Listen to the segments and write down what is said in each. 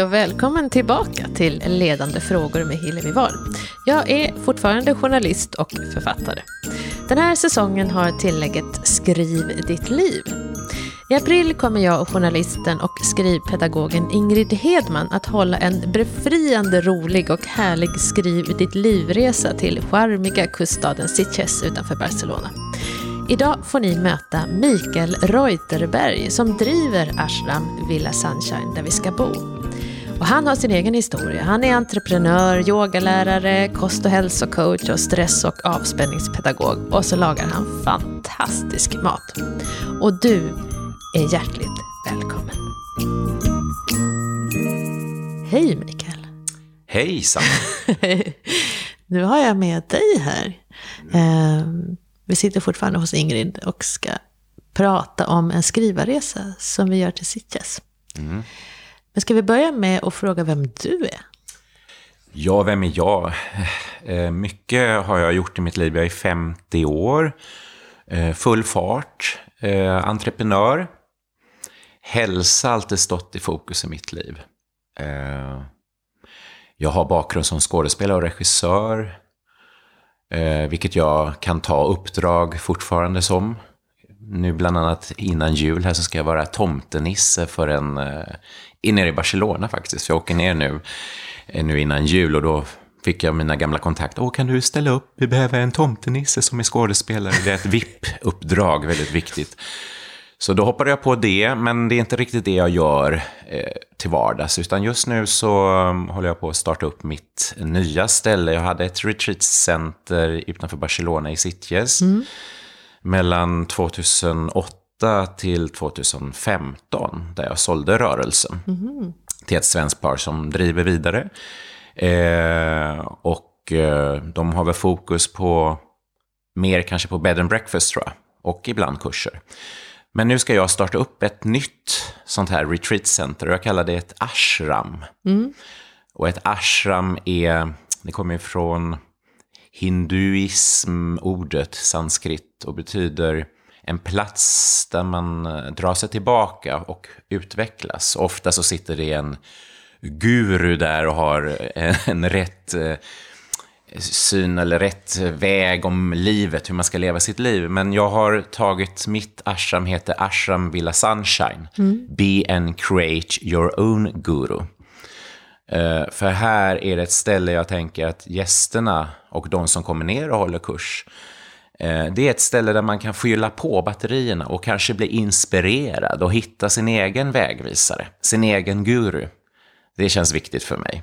Hej och välkommen tillbaka till Ledande frågor med Hillevi Wahl. Jag är fortfarande journalist och författare. Den här säsongen har tillägget Skriv ditt liv. I april kommer jag och journalisten och skrivpedagogen Ingrid Hedman att hålla en befriande rolig och härlig Skriv ditt livresa till charmiga kuststaden Sitges utanför Barcelona. Idag får ni möta Mikael Reuterberg som driver Ashram Villa Sunshine där vi ska bo. Och han har sin egen historia. Han är entreprenör, yogalärare, kost och hälsocoach och stress och avspänningspedagog. Och så lagar han fantastisk mat. Och du är hjärtligt välkommen. Hej Mikael. Hej Sanna. nu har jag med dig här. Um, vi sitter fortfarande hos Ingrid och ska prata om en skrivarresa som vi gör till Sitges. Mm. Men ska vi börja med att fråga vem du är? Ja, vem är jag? Eh, mycket har jag gjort i mitt liv. Jag är 50 år, eh, full fart, eh, entreprenör. Hälsa har alltid stått i fokus i mitt liv. Jag har bakgrund som skådespelare och regissör. Vilket jag kan ta uppdrag fortfarande som. Nu bland annat innan jul här så ska jag vara tomtenisse för en, eh, nere i Barcelona faktiskt. För jag åker ner nu, eh, nu innan jul och då fick jag mina gamla kontakter. Åh, kan du ställa upp? Vi behöver en tomtenisse som är skådespelare. Det är ett VIP-uppdrag, väldigt viktigt. Så då hoppade jag på det, men det är inte riktigt det jag gör eh, till vardags. Utan just nu så mm, håller jag på att starta upp mitt nya ställe. Jag hade ett retreatcenter utanför Barcelona i Sitges. Mm. Mellan 2008 till 2015, där jag sålde rörelsen. Mm. Till ett svenskt par som driver vidare. Eh, och eh, de har väl fokus på mer kanske på bed and breakfast tror jag. Och ibland kurser. Men nu ska jag starta upp ett nytt sånt här retreat center. Jag kallar det ett ashram. Mm. Och ett ashram är, det kommer ifrån hinduism-ordet sanskrit och betyder en plats där man eh, drar sig tillbaka och utvecklas. Ofta så sitter det en guru där och har en rätt eh, syn eller rätt väg om livet, hur man ska leva sitt liv. Men jag har tagit, mitt ashram heter Ashram Villa Sunshine. Mm. Be and create your own guru. Uh, för här är det ett ställe jag tänker att gästerna och de som kommer ner och håller kurs, uh, det är ett ställe där man kan fylla på batterierna och kanske bli inspirerad och hitta sin egen vägvisare, sin egen guru. Det känns viktigt för mig.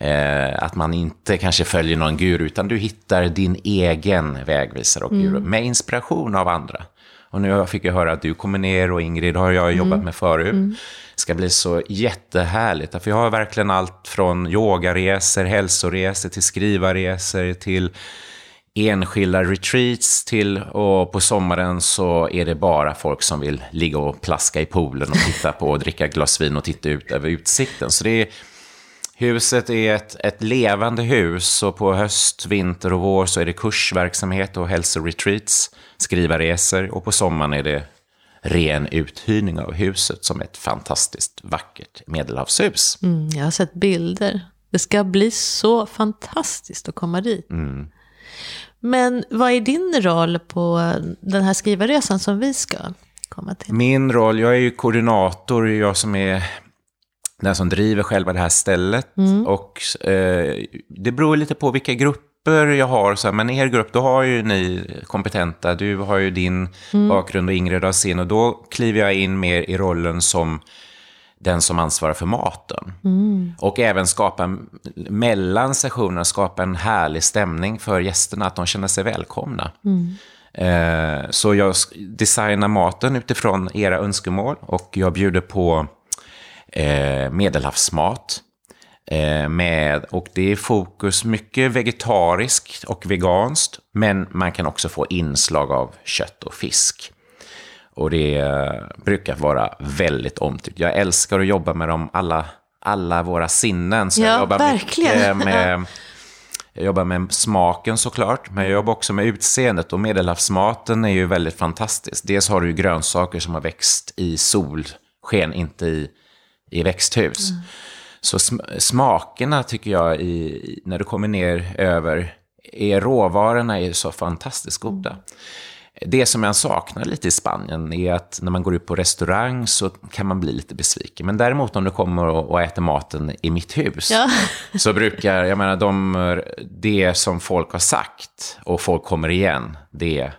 Eh, att man inte kanske följer någon guru, utan du hittar din egen vägvisare och guru mm. med inspiration av andra. Och nu fick jag höra att du kommer ner och Ingrid har jag jobbat mm. med förut. Mm. Det ska bli så jättehärligt. För jag har verkligen allt från yogaresor, hälsoresor till skrivarresor till enskilda retreats till och på sommaren så är det bara folk som vill ligga och plaska i poolen och titta på och dricka glas vin och titta ut över utsikten. Så det är Huset är ett, ett levande hus och på höst, vinter och vår så är det kursverksamhet och hälsoretreats, skrivarresor och på sommaren är det ren uthyrning av huset som ett fantastiskt vackert medelhavshus. Mm, jag har sett bilder. Det ska bli så fantastiskt att komma dit. Mm. Men vad är din roll på den här skrivarresan som vi ska komma till? Min roll, jag är ju koordinator, jag som är den som driver själva det här stället. Mm. Och eh, det beror lite på vilka grupper jag har. Så här, men er grupp, då har ju ni kompetenta, du har ju din mm. bakgrund och Ingrid har sin. Och då kliver jag in mer i rollen som den som ansvarar för maten. Mm. Och även skapa, mellan sessionerna, skapa en härlig stämning för gästerna, att de känner sig välkomna. Mm. Eh, så jag designar maten utifrån era önskemål och jag bjuder på eh, medelhavsmat. Eh, med, och det är fokus mycket vegetariskt och veganskt, men man kan också få inslag av kött och fisk. Och det eh, brukar vara väldigt omtyckt. Jag älskar att jobba med dem alla, alla våra sinnen. Så ja, jag jobbar verkligen. med jag jobbar med smaken såklart, men jag jobbar också med utseendet. Och medelhavsmaten är ju väldigt fantastisk. Dels har du ju grönsaker som har växt i solsken, inte i i växthus. Mm. Så sm smakerna tycker jag, i, när du kommer ner över, är råvarorna är så fantastiskt goda. Det som jag saknar lite i Spanien är att när man går ut på restaurang så kan man bli lite besviken. Men däremot om du kommer och äter maten i mitt hus Ja. så brukar, jag menar, de, det som folk har sagt och folk kommer igen, det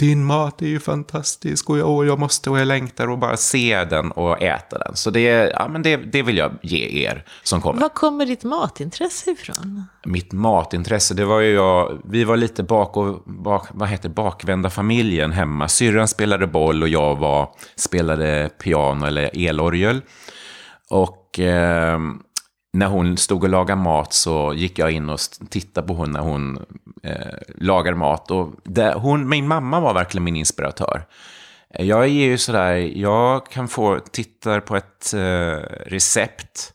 din mat är ju fantastisk och jag, och jag måste och jag längtar och bara se den och äta den. Så det, ja, men det, det vill jag ge er som kommer. Var kommer ditt matintresse ifrån? Mitt matintresse, det var ju jag, vi var lite bak och, bak, vad heter bakvända familjen hemma. Syrran spelade boll och jag var, spelade piano eller elorgel. Och eh, när hon stod och lagade mat så gick jag in och tittade på hon när hon eh, lagade mat. Och det, hon, min mamma var verkligen min inspiratör. Eh, jag är ju sådär, jag kan få, titta på ett eh, recept,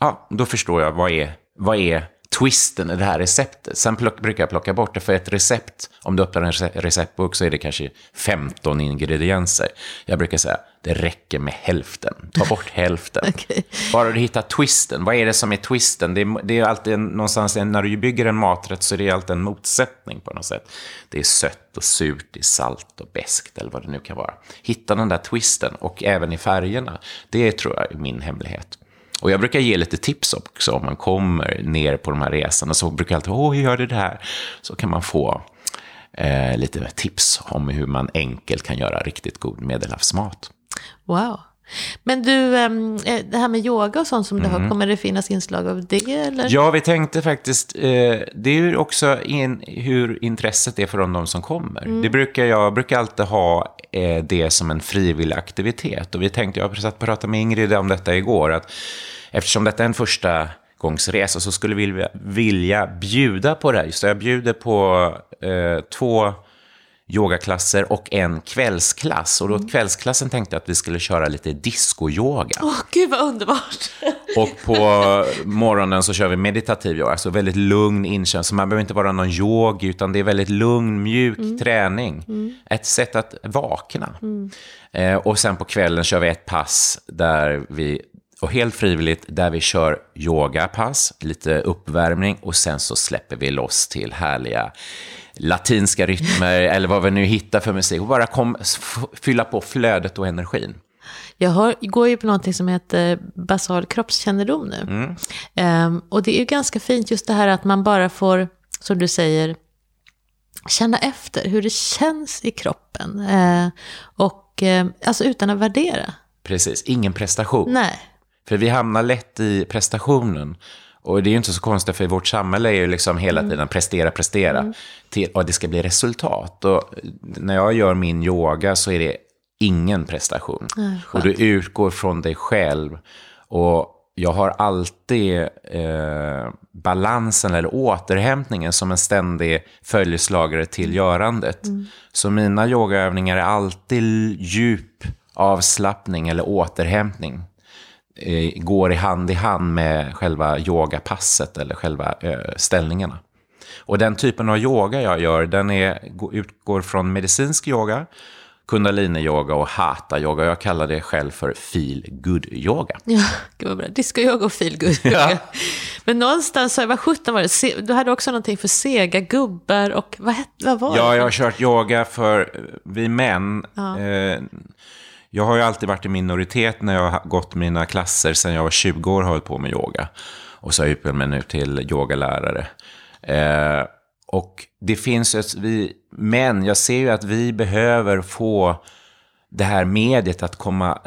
ja, då förstår jag vad är, vad är twisten i det här receptet. Sen plock, brukar jag plocka bort det, för ett recept, om du öppnar en rece- receptbok så är det kanske 15 ingredienser. Jag brukar säga, det räcker med hälften. Ta bort hälften. Okej. Bara du hittar twisten. Vad är det som är twisten? Det är, det är alltid en, någonstans, när du bygger en maträtt så är det alltid en motsättning på något sätt. Det är sött och surt, det är salt och beskt eller vad det nu kan vara. Hitta den där twisten och även i färgerna. Det tror jag är min hemlighet. Och jag brukar ge lite tips också om man kommer ner på de här resorna. Så brukar jag alltid, åh, hur gör du det här? Så kan man få eh, lite tips om hur man enkelt kan göra riktigt god medelhavsmat. Wow. Men du, ehm, eh, det här med yoga och sånt som det Mm. har, kommer det finnas inslag av det eller? Ja, vi tänkte faktiskt, eh, det är ju också in, hur intresset är från de som kommer. Det brukar jag brukar alltid ha eh, det som en frivillig aktivitet. Och vi tänkte, jag satt och pratade med Ingrid om detta igår, att eftersom detta är en första gångsresa så skulle vi vilja bjuda på det här. Så jag bjuder på eh, två yogaklasser och en kvällsklass. Och då kvällsklassen tänkte jag att vi skulle köra lite disco-yoga. Åh, gud vad underbart. Och på morgonen så kör vi meditativ yoga, alltså väldigt lugn inkänsla. Så man behöver inte vara någon yogi, utan det är väldigt lugn, mjuk träning. Ett sätt att vakna. Eh, och sen på kvällen kör vi ett pass där vi, och helt frivilligt, där vi kör yogapass, lite uppvärmning och sen så släpper vi loss till härliga latinska rytmer eller vad vi nu hittar för musik. Och bara kom, fylla på flödet och energin. Jag har, går ju på någonting som heter basal kroppskännedom nu. Mm. Ehm, och det är ju ganska fint just det här att man bara får, som du säger, känna efter hur det känns i kroppen. Eh, och eh, alltså utan att värdera. Precis, ingen prestation. Nej. För vi hamnar lätt i prestationen. Och det är ju inte så konstigt, för vårt samhälle är ju liksom hela tiden prestera, prestera. Till, och det ska bli resultat. Och när jag gör min yoga så är det ingen prestation. Nej, och du utgår från dig själv. Och jag har alltid eh, balansen eller återhämtningen som en ständig följeslagare till görandet. Så mina yogaövningar är alltid djup avslappning eller återhämtning går i hand i hand med själva yogapasset eller själva eh, ställningarna. Och den typen av yoga jag gör, den är, gå- utgår från medicinsk yoga, kundalini-yoga och hatha-yoga. Jag kallar det själv för feel good yoga Ja, gud vad bra. Disco-yoga och feelgood yoga. Men någonstans, vad sjutton var det? Du hade också någonting för sega gubbar och vad, vad var Ja, det? jag har kört yoga för eh, vi män. Eh, jag har ju alltid varit i minoritet när jag har gått mina klasser sedan jag var 20 år och hållit på med yoga. Och så har jag utbildat mig nu till yogalärare. Eh, och det finns ett, vi men jag ser ju att vi behöver få det här mediet att komma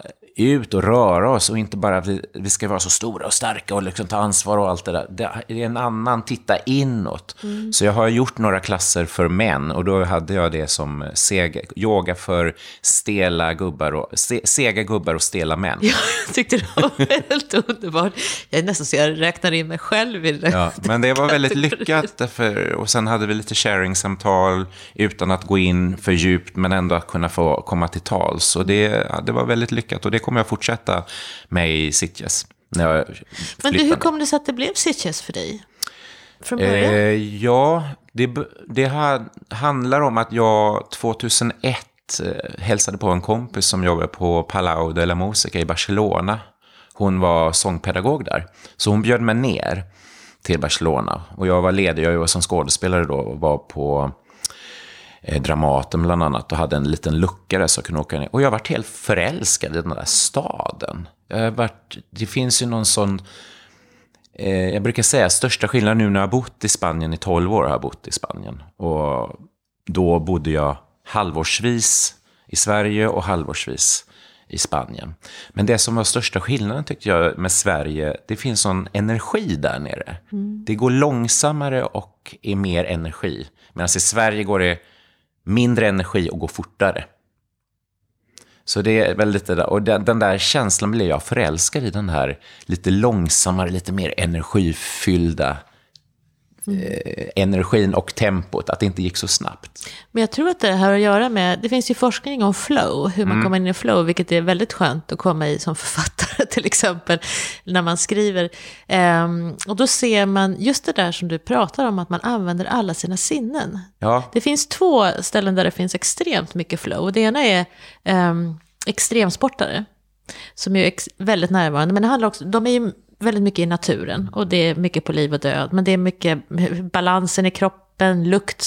ut och röra oss och inte bara vi, vi ska vara så stora och starka och liksom ta ansvar och allt det där. Det är en annan titta inåt. Så jag har gjort några klasser för män och då hade jag det som sega, yoga för stela gubbar och, se, sega gubbar och stela män. Jag tyckte det var helt underbart. Jag är nästan så jag räknar in mig själv i det. Ja, men det var väldigt lyckat. Därför, och sen hade vi lite sharing-samtal utan att gå in för djupt, men ändå att kunna få komma till tals. Och det, ja, det var väldigt lyckat och det kommer jag fortsätta med i Sitges. När jag Men du, hur kom det sig att det blev Sitges för dig? Från början? Eh, ja, det, det ha, handlar om att jag 2001 eh, hälsade på en kompis som jobbar på Palau de la Musica i Barcelona. hon var sångpedagog där. Så hon bjöd mig ner till Barcelona. Och jag var ledig, jag var som skådespelare då och var på eh, Dramaten bland annat och hade en liten lucka där så jag kunde åka ner. Och jag varit helt förälskad i den där staden. Jag varit, det finns ju någon sån, eh, jag brukar säga största skillnaden nu när jag har bott i Spanien, i 12 år har jag bott i Spanien. Och då bodde jag halvårsvis i Sverige och halvårsvis i Spanien. Men det som var största skillnaden tyckte jag med Sverige, det finns sån energi där nere. Mm. Det går långsammare och är mer energi. Medan i Sverige går det mindre energi och gå fortare. Så det är väl lite där, och den, den, där känslan blev jag förälskad i, den här lite långsammare, lite mer energifyllda eh, energin och tempot, att det inte gick så snabbt. Men jag tror att det har att göra med, det finns ju forskning om flow, hur man mm. kommer in i flow, vilket är väldigt skönt att komma i som författare till exempel, när man skriver. Um, och då ser man just det där som du pratar om, att man använder alla sina sinnen. Ja. Det finns två ställen där det finns extremt mycket flow. Det ena är um, extremsportare, som är väldigt närvarande, men det handlar också, de är ju väldigt mycket i naturen och det är mycket på liv och död. Men det är mycket balansen i kroppen, lukt,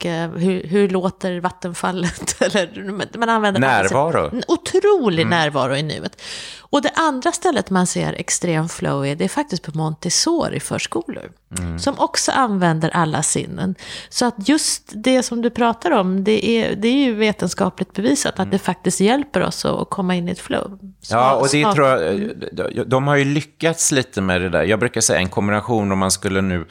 smak, eh, hur, hur låter vattenfallet? Eller, man använder närvaro. En otrolig mm. närvaro i nuet. Och det andra stället man ser extrem flow i, det är faktiskt på Montessori-förskolor. Mm. Som också använder alla sinnen. Så att just det som du pratar om, det är, det är ju vetenskapligt bevisat mm. att det faktiskt hjälper oss att komma in i ett flow. Så, ja, och det tror jag, de har ju lyckats lite med det där. Jag brukar säga en kombination om man skulle nu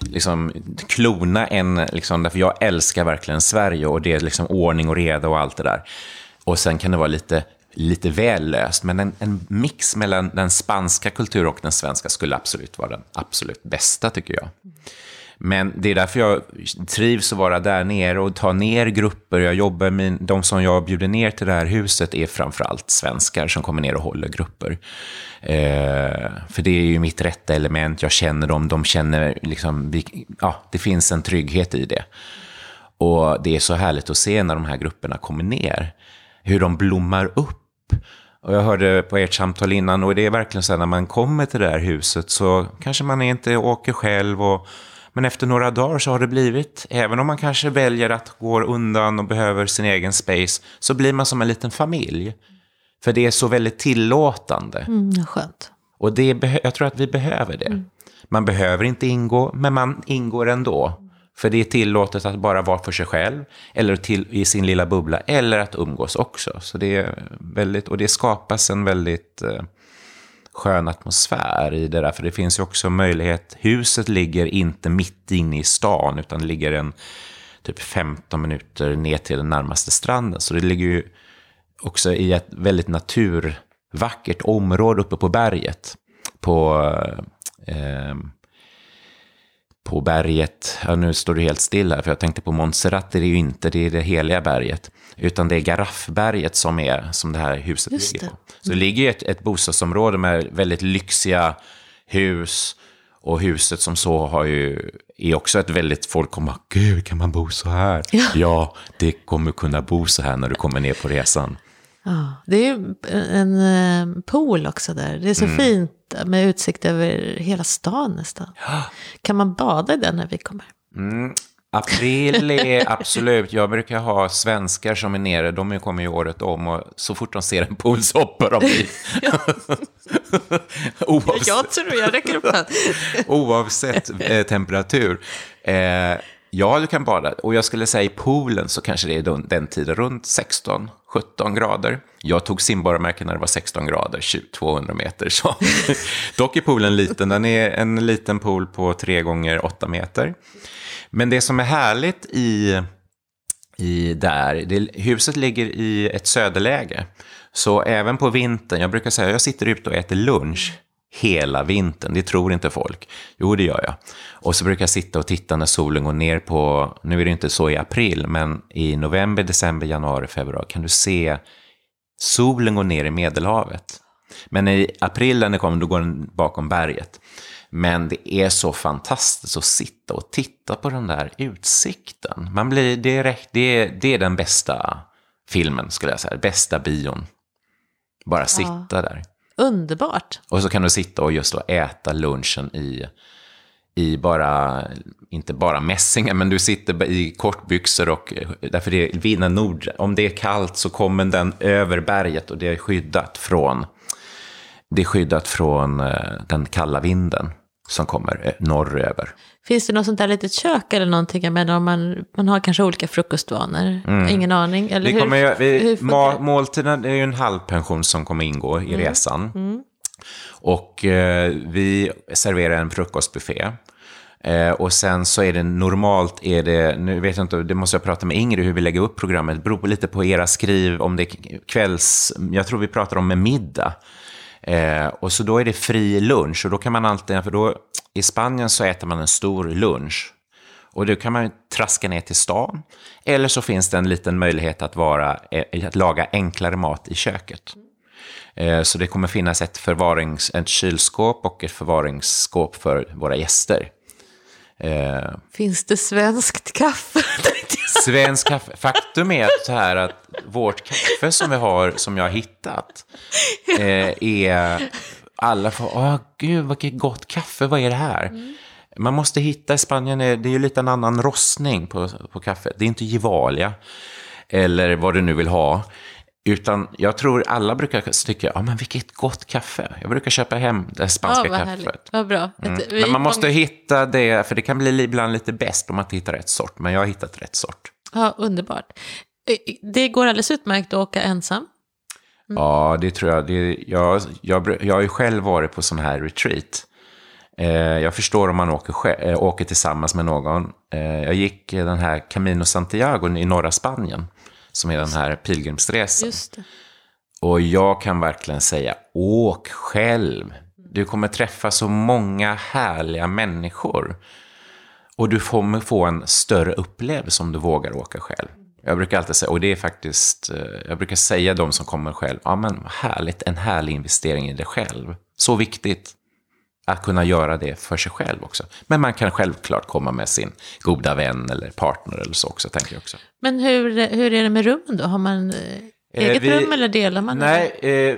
liksom klona en, liksom, därför jag älskar verkligen Sverige och det är liksom ordning och reda och allt det där. Och sen kan det vara lite lite väl löst, men en, en mix mellan den spanska kulturen och den svenska skulle absolut vara den absolut bästa, tycker jag. Men det är därför jag trivs att vara där nere och ta ner grupper. Jag jobbar med, de som jag bjuder ner till det här huset är framförallt svenskar som kommer ner och håller grupper. Eh, för det är ju mitt rätta element, jag känner dem, de känner liksom, vi, ja, det finns en trygghet i det. Och det är så härligt att se när de här grupperna kommer ner, hur de blommar upp och jag hörde på ert samtal innan, och det är verkligen så här när man kommer till det här huset så kanske man inte åker själv. Och, men efter några dagar så har det blivit, även om man kanske väljer att gå undan och behöver sin egen space, så blir man som en liten familj. För det är så väldigt tillåtande. Mm, skönt. Och det, jag tror att vi behöver det. Mm. Man behöver inte ingå, men man ingår ändå. För det är tillåtet att bara vara för sig själv, eller till, i sin lilla bubbla, eller att umgås också. Så det är väldigt, och det skapas en väldigt eh, skön atmosfär i det där. För det finns ju också möjlighet, huset ligger inte mitt inne i stan, utan det ligger en typ 15 minuter ner till den närmaste stranden. Så det ligger ju också i ett väldigt naturvackert område uppe på berget. På... Eh, på berget, ja, nu står du helt still här, för jag tänkte på Montserrat, det är ju inte det, är det heliga berget, utan det är Garaffberget som, är, som det här huset Just ligger på. Så det ligger ett, ett bostadsområde med väldigt lyxiga hus, och huset som så har ju, är också ett väldigt, folk kommer, gud kan man bo så här? Ja. ja, det kommer kunna bo så här när du kommer ner på resan. Ja, det är en eh, pool också där. Det är så mm. fint med utsikt över hela stan nästan. Ja. Kan man bada i den när vi kommer? Mm. April är absolut, jag brukar ha svenskar som är nere, de kommer ju året om och så fort de ser en pool så hoppar de i. Oavsett. Jag tror jag räcker upp. Oavsett eh, temperatur. Eh, Ja, du kan bada. Och jag skulle säga i poolen så kanske det är den tiden runt 17 grader. Jag tog simborgarmärken när det var 16 grader, 200 meter. Så. Dock är poolen liten. Den är en liten pool på 3 gånger 8 meter. Men det som är härligt i, i där, det, huset ligger i ett söderläge. Så även på vintern, jag brukar säga, jag sitter ute och äter lunch hela vintern. Det tror inte folk. Jo, det gör jag. Och så brukar jag sitta och titta när solen går ner på, nu är det inte så i april, men i november, december, januari, februari kan du se solen gå ner i Medelhavet. Men i april när den kommer, då går den bakom berget. Men det är så fantastiskt att sitta och titta på den där utsikten. Man blir direkt, det är, det är den bästa filmen, skulle jag säga. Bästa bion. Bara sitta ja. där. Underbart. Och så kan du sitta och just då äta lunchen i, i bara, inte bara mässingar, men du sitter i kortbyxor och därför det är vinden nord, om det är kallt så kommer den över berget och det är skyddat från, det är skyddat från eh, den kalla vinden som kommer eh, norröver. Finns det något sånt där litet kök eller någonting? Jag menar om man, man har kanske olika frukostvanor. Ingen aning. Eller Vi hur, kommer, ju- vi, hur ma, måltiden är ju en halvpension som kommer ingå i Mm. resan. Och eh, vi serverar en frukostbuffé. Eh, och sen så är det normalt, är det, nu vet jag inte, det måste jag prata med Ingrid hur vi lägger upp programmet. Det beror lite på era skriv, om det är kvälls, jag tror vi pratar om med middag. Eh, och så då är det fri lunch och då kan man alltid, för då i Spanien så äter man en stor lunch. Och då kan man ju traska ner till stan. Eller så finns det en liten möjlighet att, vara, eh, att laga enklare mat i köket. Eh, Så det kommer finnas ett, förvarings, ett kylskåp och ett förvaringsskåp för våra gäster. Eh, finns det svenskt kaffe? Svensk kaffe. Faktum är att, så här att vårt kaffe som vi har, som jag har hittat, eh, är... Alla får, åh gud, vilket gott kaffe, vad är det här? Man måste hitta, i Spanien är det är ju lite en annan rostning på, på kaffet. Det är inte Gevalia, eller vad du nu vill ha. Utan jag tror alla brukar tycka, ja men vilket gott kaffe. Jag brukar köpa hem det spanska Ja, vad kaffet. härligt. Vad bra. Mm. Vi- Men man måste hitta det, för det kan bli ibland lite bäst om man inte hittar rätt sort. Men jag har hittat rätt sort. Ja, underbart. Eh, Det går alldeles utmärkt att åka ensam. Ja, det tror jag. Det, jag, jag. Jag har ju själv varit på sån här retreat. Eh, jag förstår om man åker, eh, åker tillsammans med någon. Eh, jag gick eh, den här Camino Santiago i norra Spanien, som är den här pilgrimsresan. Och jag kan verkligen säga, åk själv. Du kommer träffa så många härliga människor. Och du kommer få en större upplevelse om du vågar åka själv. Jag brukar alltid säga, och det är faktiskt, eh, jag brukar säga de som kommer själv, ja men härligt, en härlig investering i dig själv. Så viktigt att kunna göra det för sig själv också. Men man kan självklart komma med sin goda vän eller partner eller så också, tänker jag också. Men hur, hur är det med rummen då? Har man eh, eget vi- rum eller delar man? Nej, eh,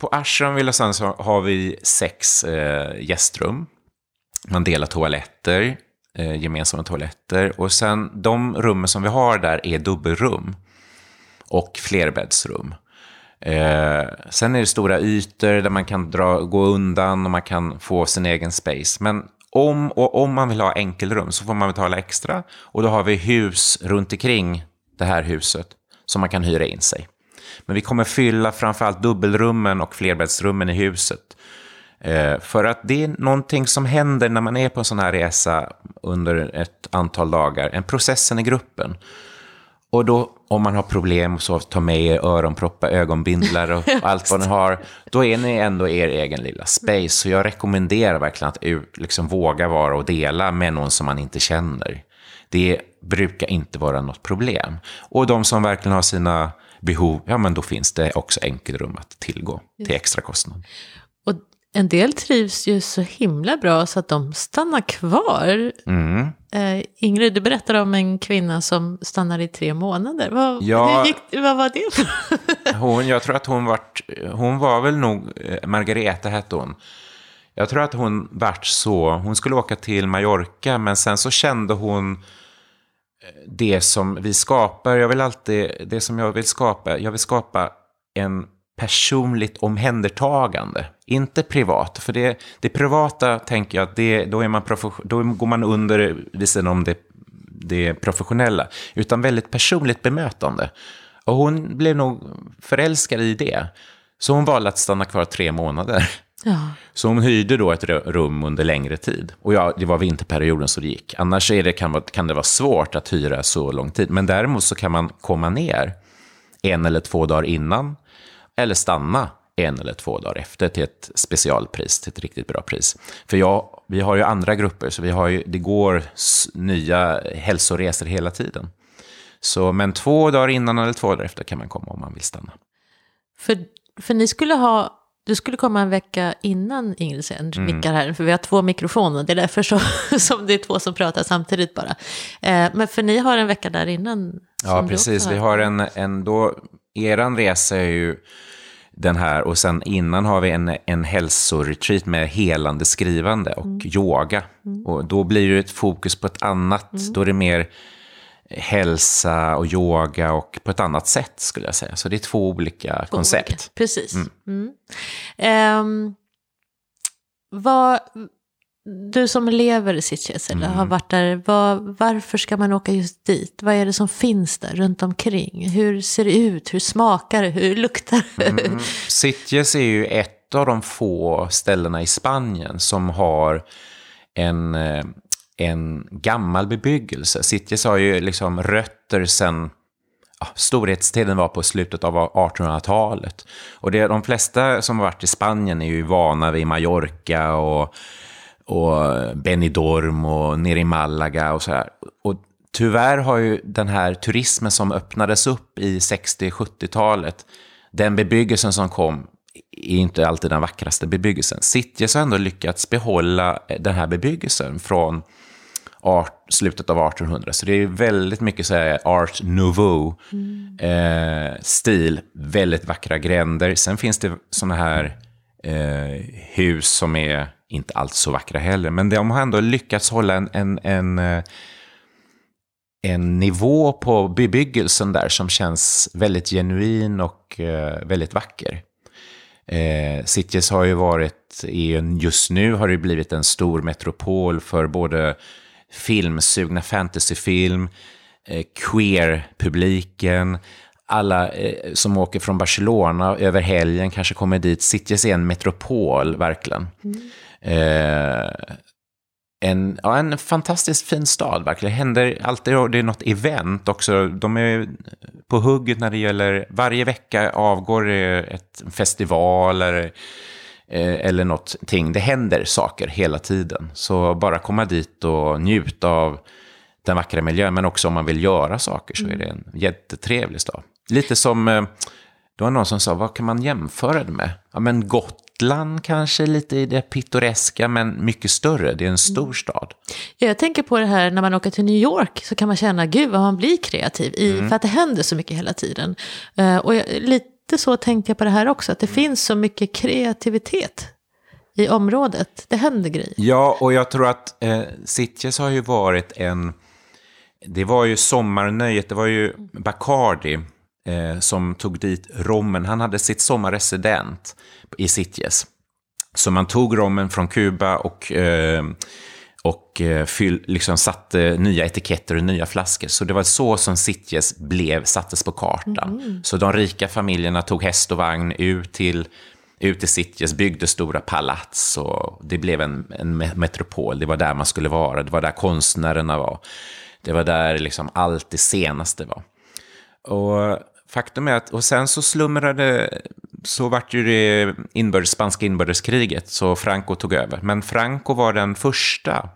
på Ashram Villa Sans har- har vi sex eh, gästrum. Man delar toaletter, eh, gemensamma toaletter. Och sen de rummen som vi har där är dubbelrum och flerbäddsrum. Eh, sen är det stora ytor där man kan dra, gå undan och man kan få sin egen space. Men om, och om man vill ha enkelrum så får man betala extra. Och då har vi hus runt omkring det här huset som man kan hyra in sig. Men vi kommer fylla framförallt dubbelrummen och flerbäddsrummen i huset. Eh, för att det är någonting som händer när man är på en sån här resa under ett antal dagar. En processen i gruppen. Och då, om man har problem, så ta med er öronproppar, ögonbindlar och allt vad ni har. Då är ni ändå er egen lilla space. Så jag rekommenderar verkligen att liksom våga vara och dela med någon som man inte känner. Det brukar inte vara något problem. Och de som verkligen har sina behov, ja men då finns det också enkelrum att tillgå till extra kostnad. En del trivs ju så himla bra så att de stannar kvar. Mm. Eh, Ingrid, du berättade om en kvinna som stannade i tre månader. Vad, Ja. gick, vad var det för Hon, jag tror att hon vart, hon var väl nog, eh, Margareta hette hon. Jag tror att hon vart så, hon skulle åka till Mallorca, men sen så kände hon eh, det som vi skapar, jag vill alltid, det som jag vill skapa, jag vill skapa en personligt omhändertagande, inte privat. För det, det privata tänker jag att det, då, är man då går man under vid sidan om det, det professionella, utan väldigt personligt bemötande. Och hon blev nog förälskad i det. Så hon valde att stanna kvar tre månader. Ja. Så hon hyrde då ett ru- rum under längre tid. Och ja, det var vinterperioden så det gick. Annars är det, kan, kan det vara svårt att hyra så lång tid. Men däremot så kan man komma ner en eller två dagar innan. Eller stanna en eller två dagar efter till ett specialpris, till ett riktigt bra pris. För jag, vi har ju andra grupper, så vi har ju, det går nya hälsoresor hela tiden. Så, men två dagar innan eller två dagar efter kan man komma om man vill stanna. För, för ni skulle ha, du skulle komma en vecka innan Ingrid sen Mm. nickar här, för vi har två mikrofoner, det är därför så, som det är två som pratar samtidigt bara. Eh, men för ni har en vecka där innan. Ja, precis. Vi har en, en då, eran resa är ju, den här, och sen innan har vi en, en hälsoretreat med helande skrivande och Mm. yoga. Och då blir det ett fokus på ett annat, Mm. då är det mer hälsa och yoga och på ett annat sätt skulle jag säga. Så det är två olika koncept. Olika. Precis. Mm. Ehm, vad, du som lever i Sitges eller Mm. har varit där, vad, varför ska man åka just dit? Vad är det som finns där runt omkring? Hur ser det ut? Hur smakar det? Hur luktar det? Mm. Sitges är ju ett av de få ställena i Spanien som har en, eh, en gammal bebyggelse. Sitges har ju liksom rötter sedan ja, storhetstiden var på slutet av 1800-talet. Och det, de flesta som har varit i Spanien är ju vana vid Mallorca och, och Benidorm och nere i Malaga och så här. Och tyvärr har ju den här turismen som öppnades upp i 60-70-talet, den bebyggelsen som kom är inte alltid den vackraste bebyggelsen. Sitges har ändå lyckats behålla den här bebyggelsen från art, slutet av 1800. Så det är väldigt mycket så här art nouveau eh, stil. Väldigt vackra gränder. Sen finns det sådana här eh, hus som är inte alls så vackra heller. Men de har ändå lyckats hålla en, en, en, eh, en nivå på bebyggelsen där som känns väldigt genuin och eh, väldigt vacker. Eh, Sitges har ju varit, just nu har det blivit en stor metropol för både filmsugna fantasyfilm, eh, queer-publiken, alla eh, som åker från Barcelona över helgen kanske kommer dit. Sitges är en metropol, verkligen. Eh, en, ja, en fantastiskt fin stad, verkligen. Det händer alltid, det är något event också. De är på hugget när det gäller, varje vecka avgår det ett festival eller, eh, eller någonting. Det händer saker hela tiden. Så bara komma dit och njuta av den vackra miljön, men också om man vill göra saker så är det en jättetrevlig stad. Lite som, eh, det var någon som sa, vad kan man jämföra det med? Ja, men Gotland kanske, lite i det pittoreska, men mycket större. Det är en stor stad. Ja, Jag tänker på det här när man åker till New York så kan man känna, gud vad man blir kreativ i, Mm. för att det händer så mycket hela tiden. Eh, och jag, lite så tänkte jag på det här också, att det finns så mycket kreativitet i området. Det händer grejer. Ja, och jag tror att eh, Sitges har ju varit en... Det var ju sommarnöjet, det var ju Bacardi eh, som tog dit rommen. Han hade sitt sommarresident i Sitges. Så man tog rommen från Kuba och, eh, och eh, fyll, liksom satte nya etiketter och nya flaskor. Så det var så som Sitges blev, sattes på kartan. Så de rika familjerna tog häst och vagn ut till ut till Sitges, byggde stora palats och det blev en, en me- metropol. Det var där man skulle vara, det var där konstnärerna var. Det var där liksom allt det senaste var. Och faktum är att, och sen så slumrade, så vart ju det inbördes, spanska inbördeskriget, så Franco tog över. Men Franco var den första,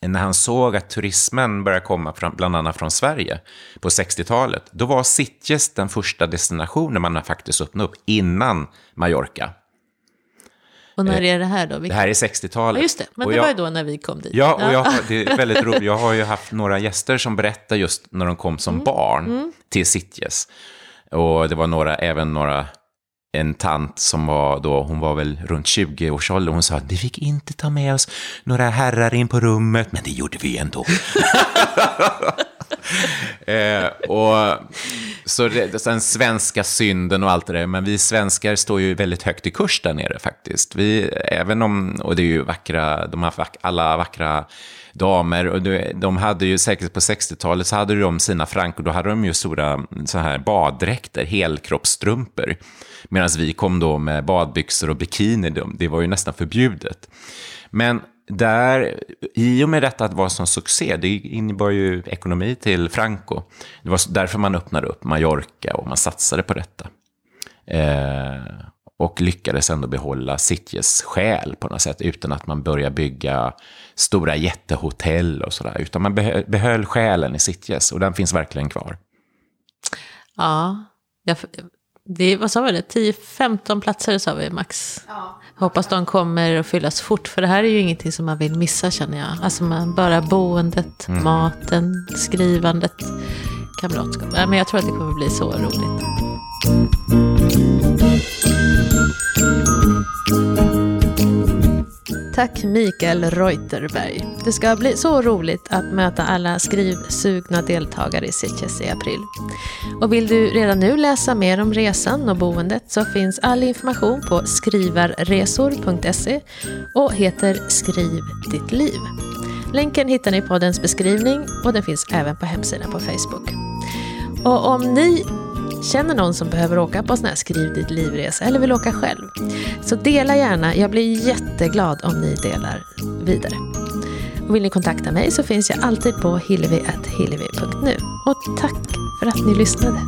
när han såg att turismen började komma fram, bland annat från Sverige på 60-talet, då var Sitges den första destinationen man faktiskt öppnade upp innan Mallorca. Och när är det här då? Det Vilka- här är 60-talet. Ja, just det. Men Och det jag- var ju då när vi kom dit. Ja, och jag, det är väldigt roligt. Jag har ju haft några gäster som berättar just när de kom som barn till Sitges. Och det var några, även några, en tant som var då, hon var väl runt 20 års ålder. Hon sa, vi fick inte ta med oss några herrar in på rummet, men det gjorde vi ändå. eh, och, så det, den svenska synden och allt det där, men vi svenskar står ju väldigt högt i kurs där nere faktiskt. Vi, även om, och det är ju vackra, de har alla vackra damer, och de hade ju säkert på 60-talet så hade de sina Franco, då hade de ju stora mm, så här baddräkter, helkroppsstrumpor. Medan vi kom då med badbyxor och bikini, det var ju nästan förbjudet. Men där, i och med detta att det var sån succé, det innebar ju ekonomi till Franco. Det var därför man öppnade upp Mallorca och man satsade på detta. Eh, och lyckades ändå behålla Sitges själ på något sätt, utan att man började bygga stora jättehotell och sådär. Utan man behö- behöll själen i Sitges, och den finns verkligen kvar. Ja, jag, det, vad sa vi det? 10-15 platser sa vi max. Hoppas de kommer att fyllas fort, för det här är ju ingenting som man vill missa känner jag. Alltså man, bara boendet, maten, skrivandet, kamratskap. Ja, men jag tror att det kommer bli så roligt. Tack Mikael Reuterberg. Det ska bli så roligt att möta alla skrivsugna deltagare i Sitges i april. Och vill du redan nu läsa mer om resan och boendet så finns all information på skrivarresor.se och heter Skriv ditt liv. Länken hittar ni i poddens beskrivning och den finns även på hemsidan på Facebook. Och om ni känner någon som behöver åka på en sån här Skriv ditt livresa eller vill åka själv, så dela gärna. Jag blir jätteglad om ni delar vidare. Och vill ni kontakta mig så finns jag alltid på hillevi.hillevi.nu. Och tack för att ni lyssnade.